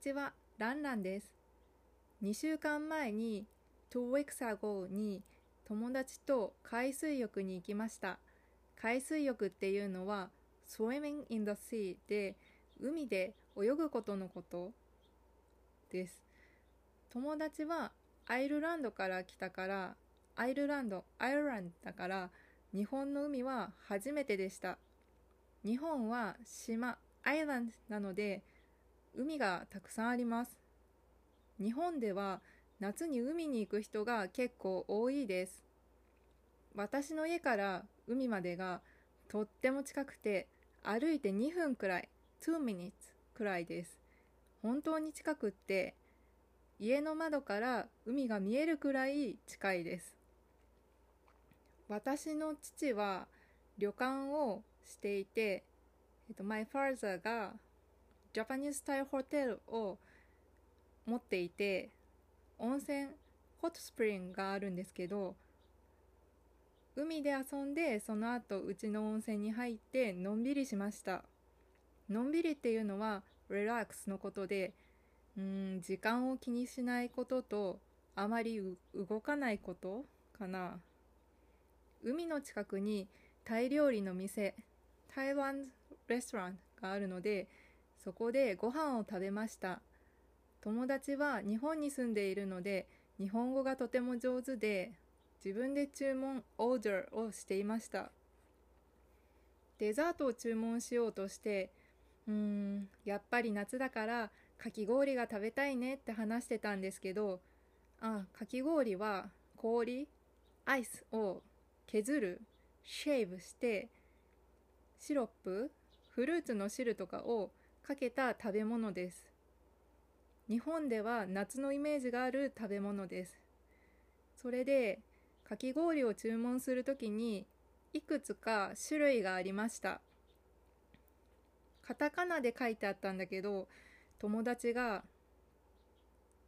ちは、ランランです。2週間前に、2 weeks ago に友達と海水浴に行きました。海水浴っていうのは、swimming in the sea で、海で泳ぐことのことです。友達はアイルランドから来たから、アイルランド、アイルランドだから、日本の海は初めてでした。日本は島、アイランドなので、海がたくさんあります。日本では夏に海に行く人が結構多いです。私の家から海までがとっても近くて、歩いて2分くらい、2 minutes くらいです。本当に近くって、家の窓から海が見えるくらい近いです。私の父は旅館をしていて、えっと、my father が Japanese style hotel を持っていて、温泉、ホットスプリングがあるんですけど、海で遊んで、その後、うちの温泉に入って、のんびりしました。のんびりっていうのは、リラックスのことで、うん、時間を気にしないことと、あまり動かないことかな。海の近くにタイ料理の店、台湾レストランがあるので、そこでご飯を食べました。友達は日本に住んでいるので、日本語がとても上手で、自分で注文、オーダーをしていました。デザートを注文しようとして、うーん、やっぱり夏だからかき氷が食べたいねって話してたんですけど、あ、かき氷は氷、アイスを削る、シェイブして、シロップ、フルーツの汁とかをかけた食べ物です。日本では夏のイメージがある食べ物です。それで、かき氷を注文するときに、いくつか種類がありました。カタカナで書いてあったんだけど、友達が、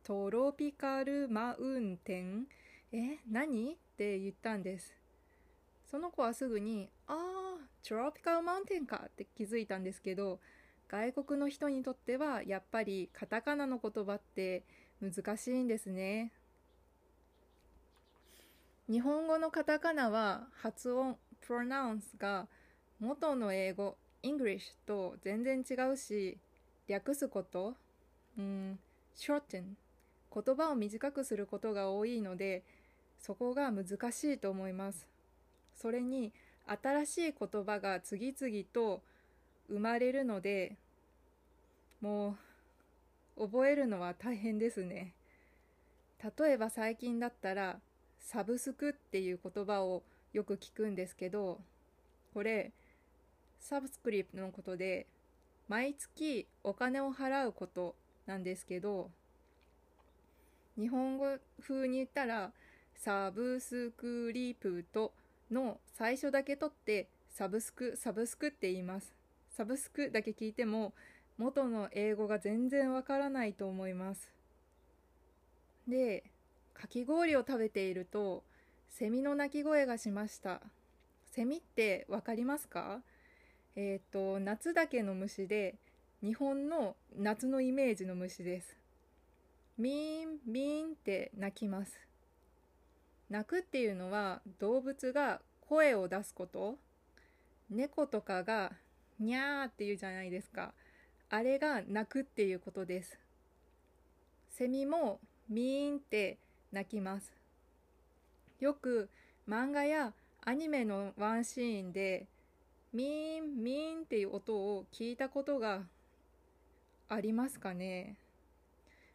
トロピカルマウンテン？え、何？って言ったんです。その子はすぐに、あー、トロピカルマウンテンかって気づいたんですけど、外国の人にとってはやっぱりカタカナの言葉って難しいんですね。日本語のカタカナは発音、プロナウンスが元の英語、English と全然違うし、略すこと、うん、shorten、言葉を短くすることが多いので、そこが難しいと思います。それに、新しい言葉が次々と生まれるので、もう、覚えるのは大変ですね。例えば最近だったら、サブスクっていう言葉をよく聞くんですけど、これ、サブスクリプトのことで、毎月お金を払うことなんですけど、日本語風に言ったら、サブスクリプトの最初だけ取って、サブスク、サブスクって言います。サブスクだけ聞いても、元の英語が全然わからないと思います。で、かき氷を食べていると、セミの鳴き声がしました。セミってわかりますか？えっ、と、夏だけの虫で、日本の夏のイメージの虫です。ミーン、ミーンって鳴きます。鳴くっていうのは動物が声を出すこと。猫とかがにゃーって言うじゃないですか。あれが鳴くっていうことです。セミもミーンって鳴きます。よく漫画やアニメのワンシーンでミーン、ミーンっていう音を聞いたことがありますかね。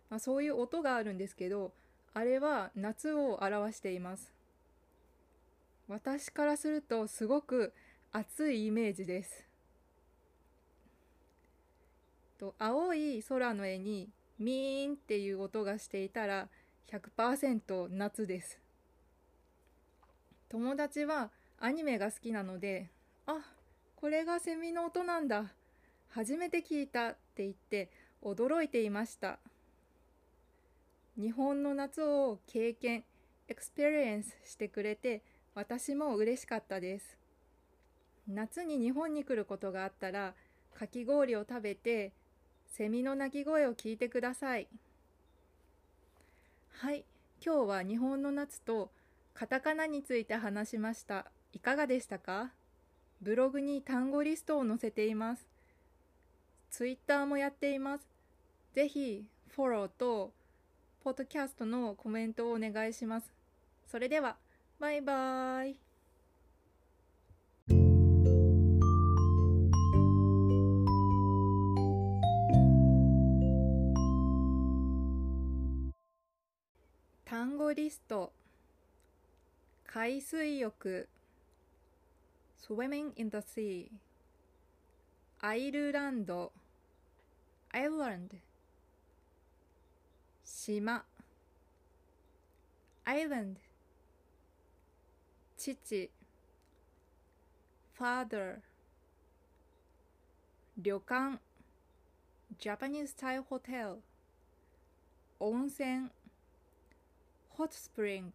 まあ、そういう音があるんですけど、あれは夏を表しています。私からするとすごく暑いイメージです。と青い空の絵にミーンっていう音がしていたら100%夏です。友達はアニメが好きなので、あ、これがセミの音なんだ。初めて聞いたって言って驚いていました。日本の夏を経験、experience してくれて私も嬉しかったです。夏に日本に来ることがあったらかき氷を食べてセミの鳴き声を聞いてください。はい、今日は日本の夏とカタカナについて話しました。いかがでしたか？ブログに単語リストを載せています。ツイッターもやっています。ぜひフォローとポッドキャストのコメントをお願いします。それでは、バイバーイ。単語リスト海水浴 swimming in the sea アイルランド island 島 island 父 father 旅館 Japanese style hotel 温泉 hot spring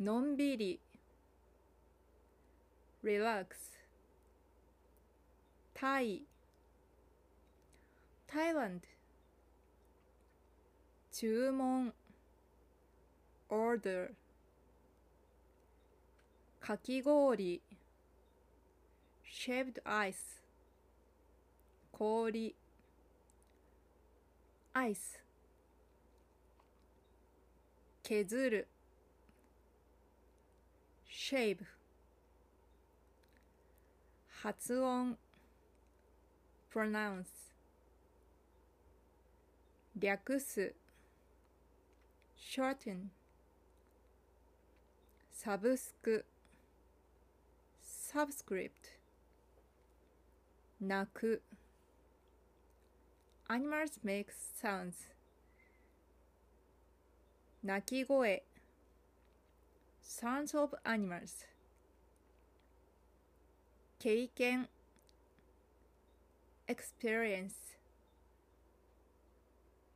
のんびり relax タイ Thailand 注文 order かき氷 shaved ice 氷アイス削る shave 発音 pronounce 略す shorten サブスク subscript 泣く animals make sounds 鳴き声 sounds of animals 経験 experience